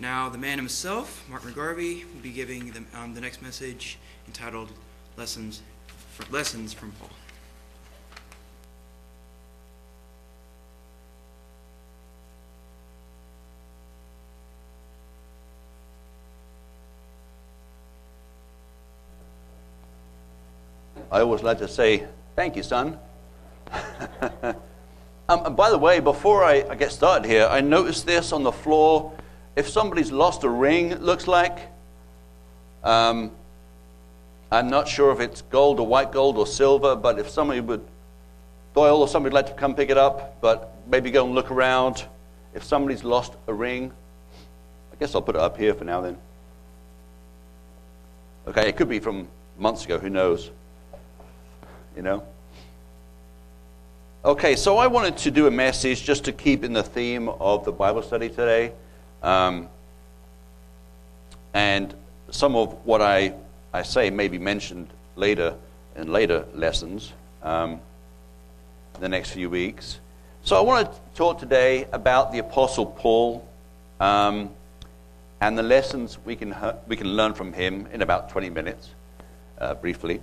Now, the man himself, Mark McGarvey, will be giving them, um, the next message entitled Lessons, Lessons from Paul. I always like to say, thank you, son. um, and by the way, before I, I, get started here, I noticed this on the floor. If somebody's lost a ring, it looks like, um, I'm not sure if it's gold or white gold or silver, but if somebody would, Doyle or somebody would like to come pick it up, but maybe go and look around. If somebody's lost a ring, I guess I'll put it up here for now then. Okay, it could be from months ago, who knows? you know? Okay, so I wanted to do a message just to keep in the theme of the Bible study today. Um, and some of what I, I say may be mentioned later in later lessons um, the next few weeks. So I want to talk today about the Apostle Paul um, and the lessons we can, we can learn from him in about 20 minutes, uh, briefly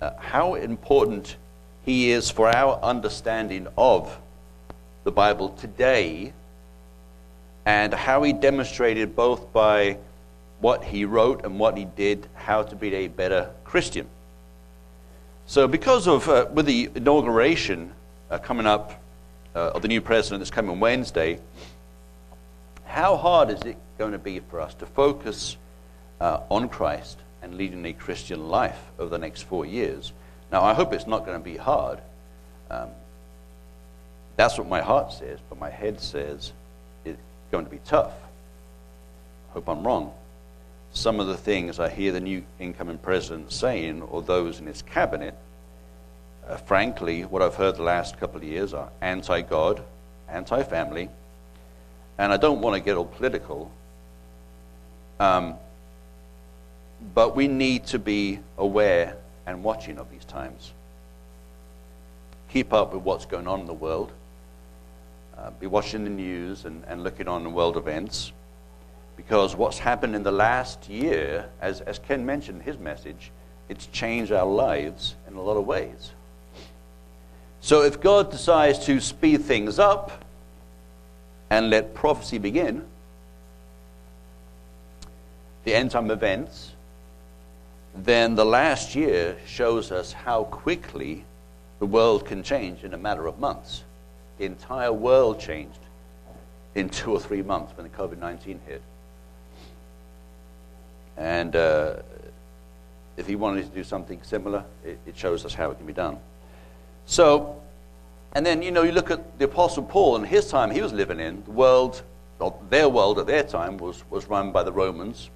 uh, how important he is for our understanding of the Bible today and how he demonstrated both by what he wrote and what he did how to be a better Christian. So, because of uh, with the inauguration uh, coming up uh, of the new president that's coming Wednesday, how hard is it going to be for us to focus uh, on Christ and leading a Christian life over the next four years. Now, I hope it's not going to be hard. Um, that's what my heart says, but my head says going to be tough. I hope I'm wrong. Some of the things I hear the new incoming president saying, or those in his cabinet, uh, frankly, what I've heard the last couple of years are anti God, anti family, and I don't want to get all political. Um, but we need to be aware and watching of these times. Keep up with what's going on in the world. Uh, be watching the news and, and looking on world events. Because what's happened in the last year, as, as Ken mentioned in his message, it's changed our lives in a lot of ways. So if God decides to speed things up and let prophecy begin, the end time events, then the last year shows us how quickly the world can change in a matter of months. The entire world changed in two or three months when the COVID 19 hit. And uh, if he wanted to do something similar, it, it shows us how it can be done. So, and then, you know, you look at the Apostle Paul, and his time he was living in, the world, their world at their time was, was run by the Romans.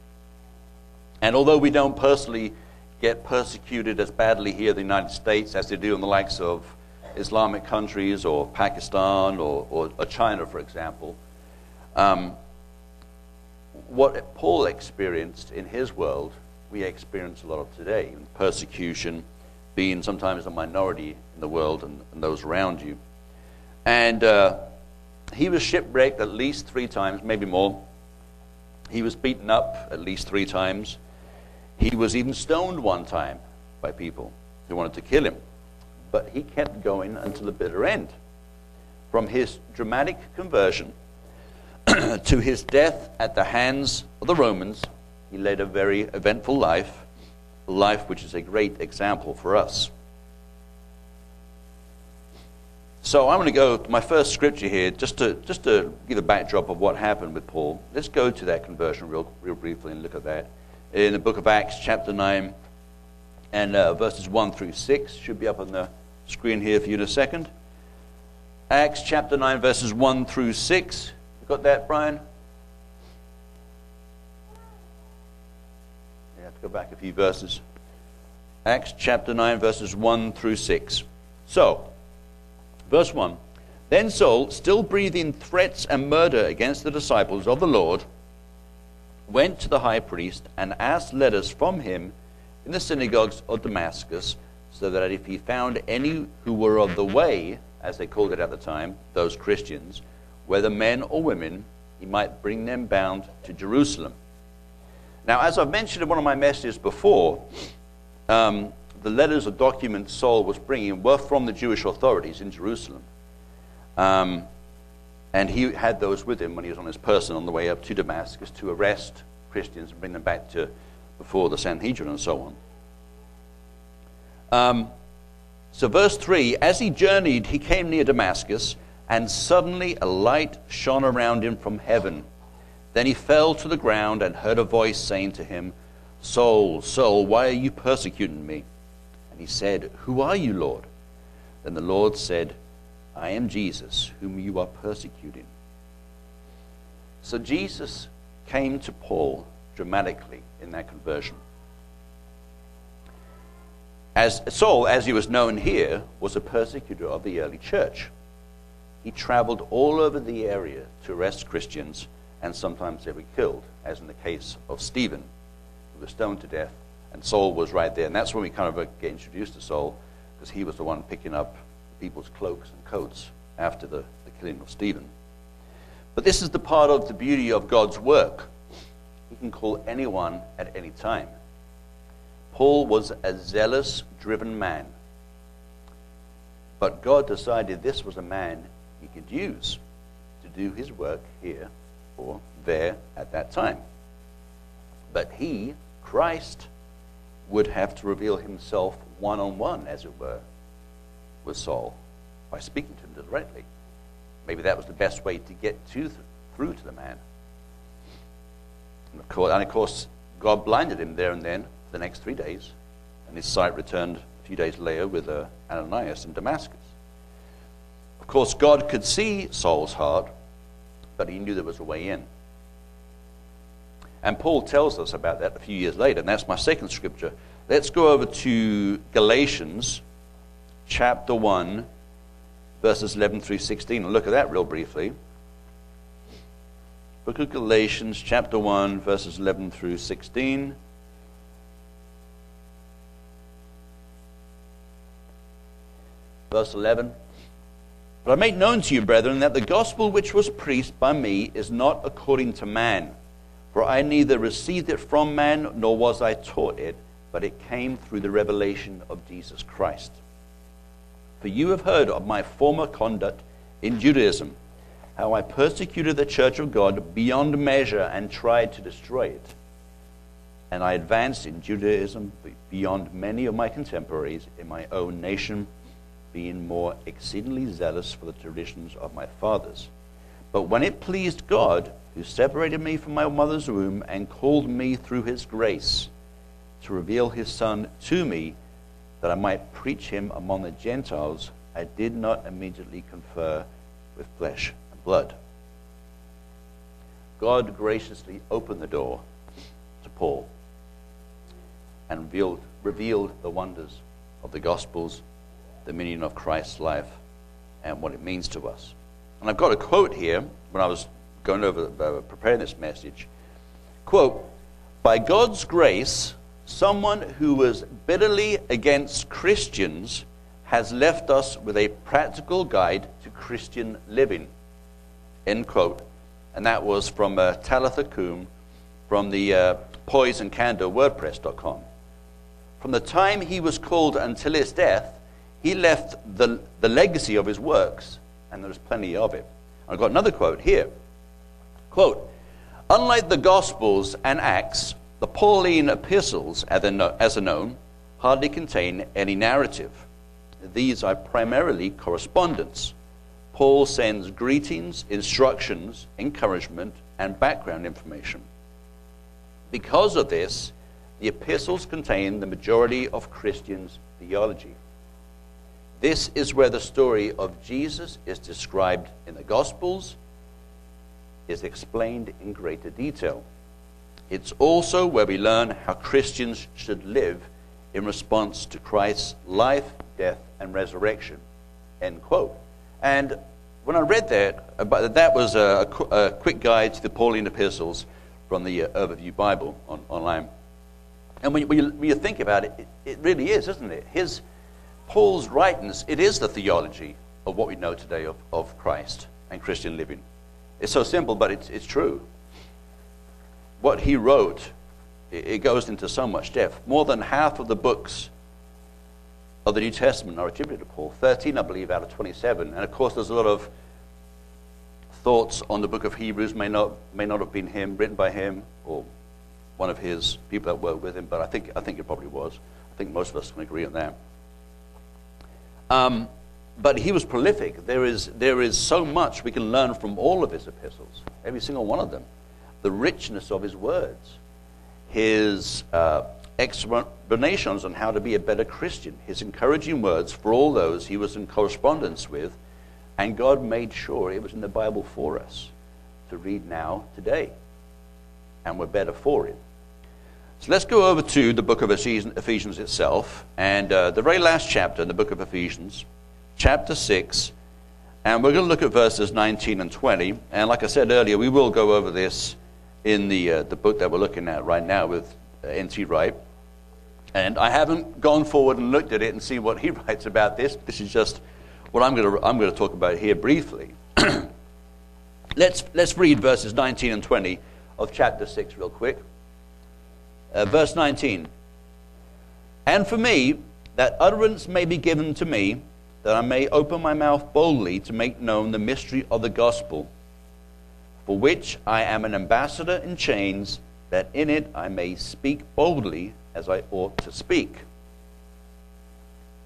And although we don't personally get persecuted as badly here in the United States as they do in the likes of Islamic countries or Pakistan or, or, or China, for example, um, what Paul experienced in his world, we experience a lot of today. Persecution, being sometimes a minority in the world and, and those around you. And uh, he was shipwrecked at least three times, maybe more. He was beaten up at least three times. He was even stoned one time by people who wanted to kill him. But he kept going until the bitter end. From his dramatic conversion to his death at the hands of the Romans, he led a very eventful life, a life which is a great example for us. So I'm going to go to my first scripture here, just to just to give a backdrop of what happened with Paul. Let's go to that conversion real, real briefly and look at that in the book of Acts, chapter 9, and uh, verses 1 through 6. Should be up on the screen here for you in a second. Acts chapter 9, verses 1 through 6. You got that, Brian? You have to go back a few verses. Acts chapter 9, verses 1 through 6. So, verse 1 Then Saul, still breathing threats and murder against the disciples of the Lord, went to the high priest and asked letters from him in the synagogues of Damascus, so that if he found any who were of the way, as they called it at the time, those Christians, whether men or women, he might bring them bound to Jerusalem. Now, as I've mentioned in one of my messages before, um, the letters or documents Saul was bringing were from the Jewish authorities in Jerusalem. Um, and he had those with him when he was on his person on the way up to Damascus to arrest Christians and bring them back to before the Sanhedrin and so on. Um, so, verse 3 As he journeyed, he came near Damascus, and suddenly a light shone around him from heaven. Then he fell to the ground and heard a voice saying to him, Saul, Saul, why are you persecuting me? And he said, Who are you, Lord? Then the Lord said, I am Jesus, whom you are persecuting. So Jesus came to Paul dramatically in that conversion. As Saul, as he was known here, was a persecutor of the early church. He traveled all over the area to arrest Christians, and sometimes they were killed, as in the case of Stephen, who was stoned to death, and Saul was right there. And that's when we kind of uh, get introduced to Saul, because he was the one picking up people's cloaks and coats after the, the killing of Stephen. But this is the part of the beauty of God's work. He can call anyone at any time. Paul was a zealous, driven man. But God decided this was a man he could use to do his work here or there at that time. But he, Christ, would have to reveal himself one on one, as it were, with Saul by speaking to him directly. Maybe that was the best way to get to, through to the man. And of, course, and of course, God blinded him there and then the next three days, and his sight returned a few days later with uh, Ananias in Damascus. Of course, God could see Saul's heart, but he knew there was a way in. And Paul tells us about that a few years later, and that's my second scripture. Let's go over to Galatians chapter 1, verses 11 through 16, and look at that real briefly. Book of Galatians, chapter 1, verses 11 through 16. Verse 11. But I make known to you, brethren, that the gospel which was preached by me is not according to man. For I neither received it from man, nor was I taught it, but it came through the revelation of Jesus Christ. For you have heard of my former conduct in Judaism, how I persecuted the church of God beyond measure and tried to destroy it. And I advanced in Judaism beyond many of my contemporaries in my own nation, being more exceedingly zealous for the traditions of my fathers. But when it pleased God, who separated me from my mother's womb and called me through his grace to reveal his Son to me, that I might preach him among the Gentiles, I did not immediately confer with flesh and blood. God graciously opened the door to Paul and revealed, revealed the wonders of the Gospels, the meaning of Christ's life, and what it means to us. And I've got a quote here when I was going over uh, preparing this message. Quote, by God's grace, Someone who was bitterly against Christians has left us with a practical guide to Christian living. End quote. And that was from uh, Talitha Coombe from the uh. From the time he was called until his death, he left the, the legacy of his works, and there's plenty of it. I've got another quote here. Quote, Unlike the Gospels and Acts, the Pauline epistles, as are known, hardly contain any narrative. These are primarily correspondence. Paul sends greetings, instructions, encouragement, and background information. Because of this, the epistles contain the majority of Christians' theology. This is where the story of Jesus is described in the Gospels, is explained in greater detail. It's also where we learn how Christians should live in response to Christ's life, death, and resurrection. End quote. And when I read that, uh, that was a, a quick guide to the Pauline epistles from the uh, Overview Bible on, online. And when you, when, you, think about it, it, it really is, isn't it? His, Paul's writings, it is the theology of what we know today of, of Christ and Christian living. It's so simple, but it's, it's true. What he wrote, it, goes into so much depth. More than half of the books of the New Testament are attributed to Paul. 13, I believe, out of 27. And of course, there's a lot of thoughts on the book of Hebrews. May not, may not have been him, written by him, or one of his people that worked with him, but I think, I think it probably was. I think most of us can agree on that. Um, but he was prolific. There is, there is so much we can learn from all of his epistles, every single one of them. The richness of his words, his uh, explanations on how to be a better Christian, his encouraging words for all those he was in correspondence with, and God made sure it was in the Bible for us to read now, today. And we're better for it. So let's go over to the book of Ephesians itself, and uh, the very last chapter in the book of Ephesians, chapter 6, and we're going to look at verses 19 and 20. And like I said earlier, we will go over this in the, uh, the book that we're looking at right now with uh, N.T. Wright. And I haven't gone forward and looked at it and see what he writes about this. This is just what I'm going to, I'm going to talk about here briefly. let's, let's read verses 19 and 20 of chapter 6 real quick. Uh, verse 19. And for me, that utterance may be given to me, that I may open my mouth boldly to make known the mystery of the gospel, for which I am an ambassador in chains, that in it I may speak boldly as I ought to speak.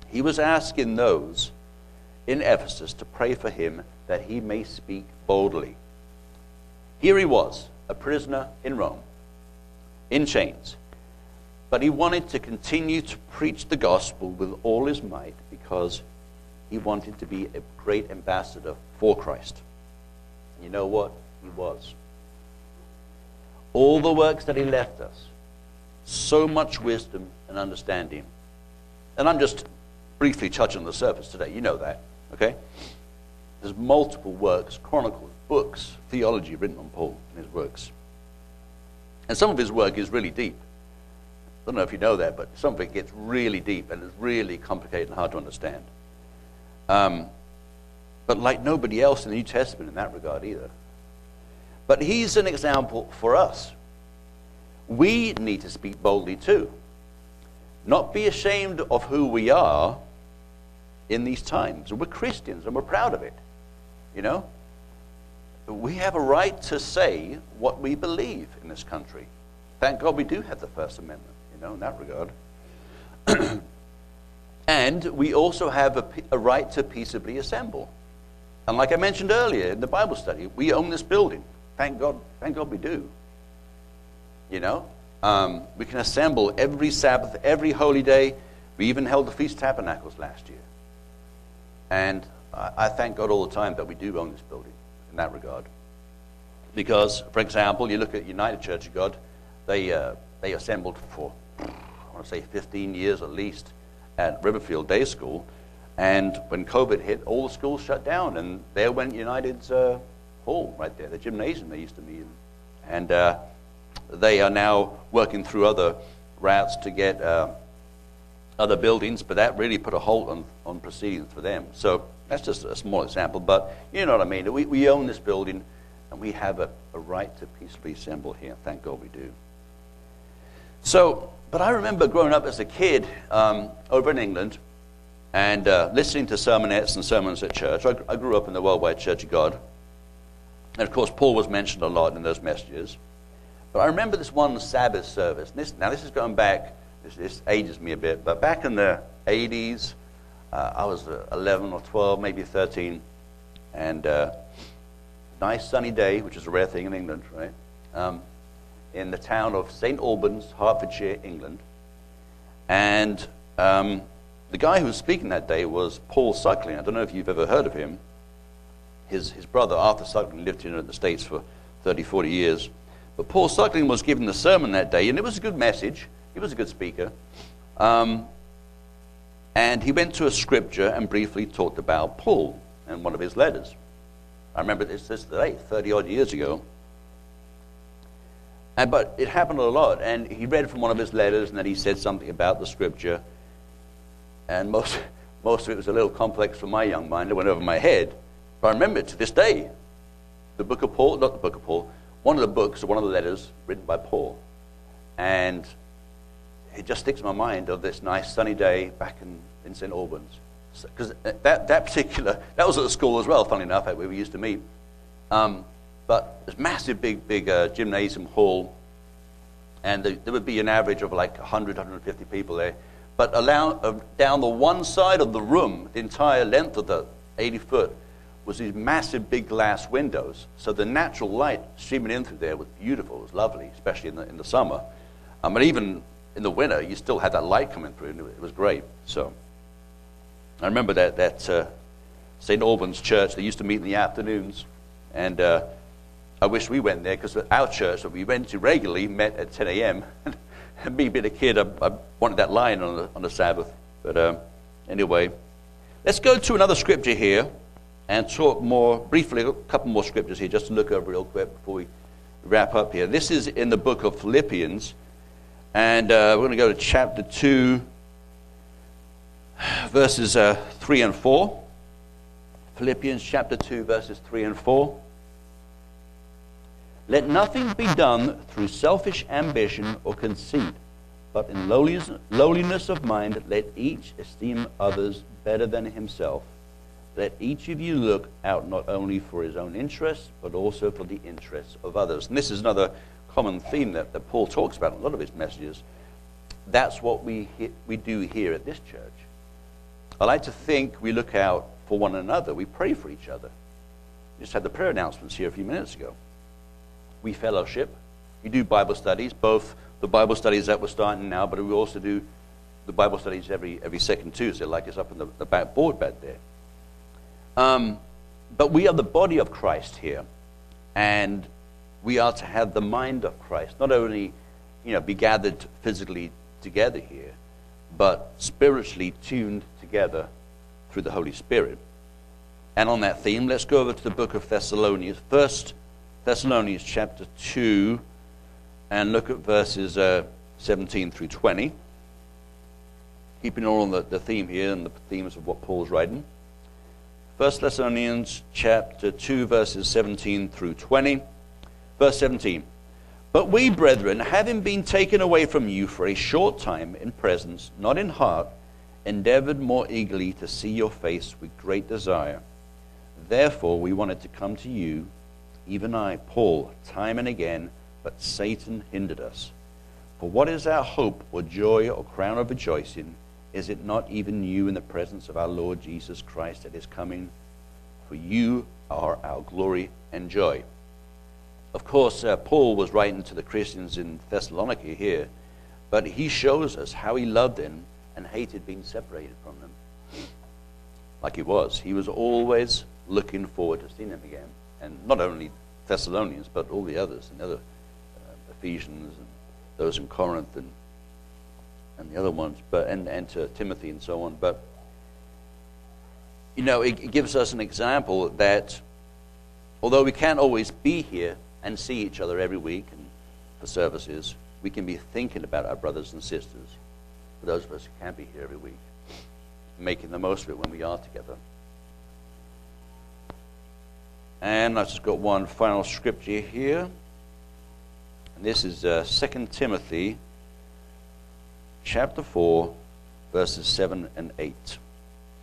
He was asking those in Ephesus to pray for him that he may speak boldly. Here he was, a prisoner in Rome, in chains. But he wanted to continue to preach the gospel with all his might because he wanted to be a great ambassador for Christ. You know what? He was. All the works that he left us, so much wisdom and understanding. And I'm just briefly touching the surface today. You know that. Okay? There's multiple works, chronicles, books, theology written on Paul and his works. And some of his work is really deep. I don't know if you know that, but some of it gets really deep and is really complicated and hard to understand. Um, but like nobody else in the New Testament in that regard either. But he's an example for us. We need to speak boldly too. Not be ashamed of who we are, in these times. We're Christians and we're proud of it. You know? We have a right to say what we believe in this country. Thank God we do have the First Amendment, you know, in that regard. and we also have a, a right to peaceably assemble. And like I mentioned earlier in the Bible study, we own this building. Thank God, thank God we do. You know? Um, we can assemble every Sabbath, every holy day. We even held the Feast Tabernacles last year. And I thank God all the time that we do own this building in that regard. Because, for example, you look at United Church of God, they, uh, they assembled for, I want to say, 15 years at least at Riverfield Day School. And when COVID hit, all the schools shut down, and there went United's uh, hall right there, the gymnasium they used to meet in. And uh, they are now working through other routes to get uh, other buildings, but that really put a halt on, on proceedings for them. So that's just a small example, but you know what I mean. We, we own this building, and we have a, a right to peacefully assemble here. Thank God we do. So, but I remember growing up as a kid um, over in England and uh, listening to sermonettes and sermons at church. I, I grew up in the Worldwide Church of God. And of course, Paul was mentioned a lot in those messages. But I remember this one Sabbath service. This, now, this is going back this, this ages me a bit, but back in the 80s, uh, I was uh, 11 or 12, maybe 13, and uh, nice sunny day, which is a rare thing in England, right? Um, in the town of St. Albans, Hertfordshire, England. And um, the guy who was speaking that day was Paul Suckling. I don't know if you've ever heard of him. His, his brother, Arthur Suckling, lived here in the States for 30, 40 years. But Paul Suckling was giving the sermon that day, and it was a good message. He was a good speaker. Um, and he went to a scripture and briefly talked about Paul and one of his letters. I remember this this day, 30 odd years ago. And, but it happened a lot. And he read from one of his letters, and then he said something about the scripture. And most, most of it was a little complex for my young mind. It went over my head. But I remember it to this day. the book of Paul, not the book of Paul, one of the books, one of the letters written by Paul. And it just sticks in my mind of this nice sunny day back in, in St. Albans. Because that, that particular, that was at the school as well, funny enough, where we used to meet. Um, but this massive, big, big uh, gymnasium hall, and the, there would be an average of like 100, 150 people there. But allow, uh, down the one side of the room, the entire length of the 80 foot, was these massive big glass windows. So the natural light streaming in through there was beautiful. It was lovely, especially in the, in the summer. Um, even in the winter, you still had that light coming through, and it was great. So I remember that, that uh, St. Albans church, they used to meet in the afternoons. And uh, I wish we went there because our church that we went to regularly met at 10 a.m. and me being a kid, I, I, wanted that line on the, on the Sabbath. But um, anyway, let's go to another scripture here and talk more briefly, a couple more scriptures here just to look over real quick before we wrap up here. This is in the book of Philippians, and uh, we're going to go to chapter 2, verses uh, 3 and 4. Philippians chapter 2, verses 3 and 4. Let nothing be done through selfish ambition or conceit, but in lowliness of mind let each esteem others better than himself. Let each of you look out not only for his own interests, but also for the interests of others. And this is another common theme that, that Paul talks about in a lot of his messages. That's what we, we do here at this church. I like to think we look out for one another. We pray for each other. We just had the prayer announcements here a few minutes ago. We fellowship. We do Bible studies, both the Bible studies that we're starting now, but we also do the Bible studies every, every second Tuesday, like it's up in the, the back board back there. Um, but we are the body of Christ here, and we are to have the mind of Christ, not only you know, be gathered physically together here, but spiritually tuned together through the Holy Spirit. And on that theme, let's go over to the book of Thessalonians, First Thessalonians chapter 2, and look at verses uh, 17 through 20. Keeping on the, the theme here and the themes of what Paul's writing. 1 Thessalonians chapter 2, verses 17 through 20. Verse 17. But we, brethren, having been taken away from you for a short time in presence, not in heart, endeavored more eagerly to see your face with great desire. Therefore, we wanted to come to you, even I, Paul, time and again, but Satan hindered us. For what is our hope or joy or crown of rejoicing? Is it not even you in the presence of our Lord Jesus Christ that is coming? For you are our glory and joy. Of course, uh, Paul was writing to the Christians in Thessalonica here, but he shows us how he loved them and hated being separated from them. Like he was. He was always looking forward to seeing them again. And not only Thessalonians, but all the others, and the other uh, Ephesians and those in Corinth and and the other ones, but and, and to Timothy and so on. But you know, it, it gives us an example that although we can't always be here and see each other every week and for services, we can be thinking about our brothers and sisters. For those of us who can't be here every week, making the most of it when we are together. And I've just got one final scripture here. And this is uh, 2 Timothy chapter 4, verses 7 and 8.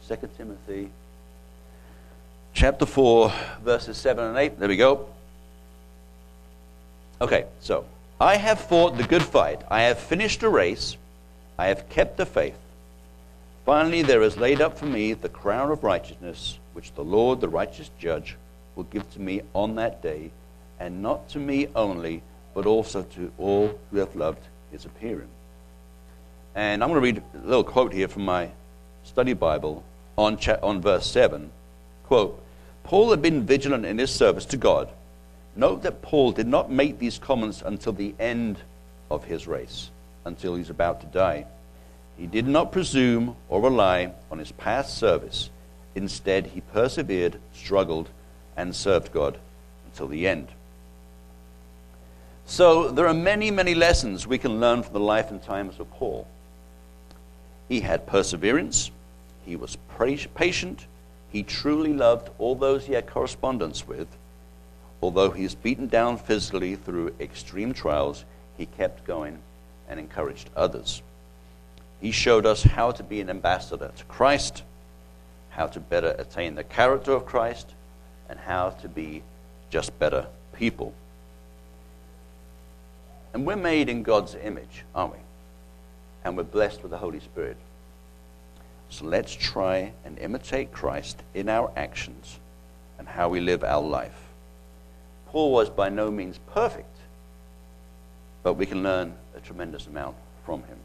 2 Timothy chapter 4, verses 7 and 8. There we go. Okay, so I have fought the good fight. I have finished the race. I have kept the faith. Finally, there is laid up for me the crown of righteousness, which the Lord, the righteous judge, will give to me on that day, and not to me only, but also to all who have loved his appearing. And I'm going to read a little quote here from my study Bible on, cha- on verse 7. Quote, Paul had been vigilant in his service to God. Note that Paul did not make these comments until the end of his race, until he's about to die. He did not presume or rely on his past service. Instead, he persevered, struggled, and served God until the end. So, there are many, many lessons we can learn from the life and times of Paul. He had perseverance. He was patient. He truly loved all those he had correspondence with. Although he was beaten down physically through extreme trials, he kept going and encouraged others. He showed us how to be an ambassador to Christ, how to better attain the character of Christ, and how to be just better people. And we're made in God's image, aren't we? And we're blessed with the Holy Spirit. So let's try and imitate Christ in our actions and how we live our life. Paul was by no means perfect, but we can learn a tremendous amount from him.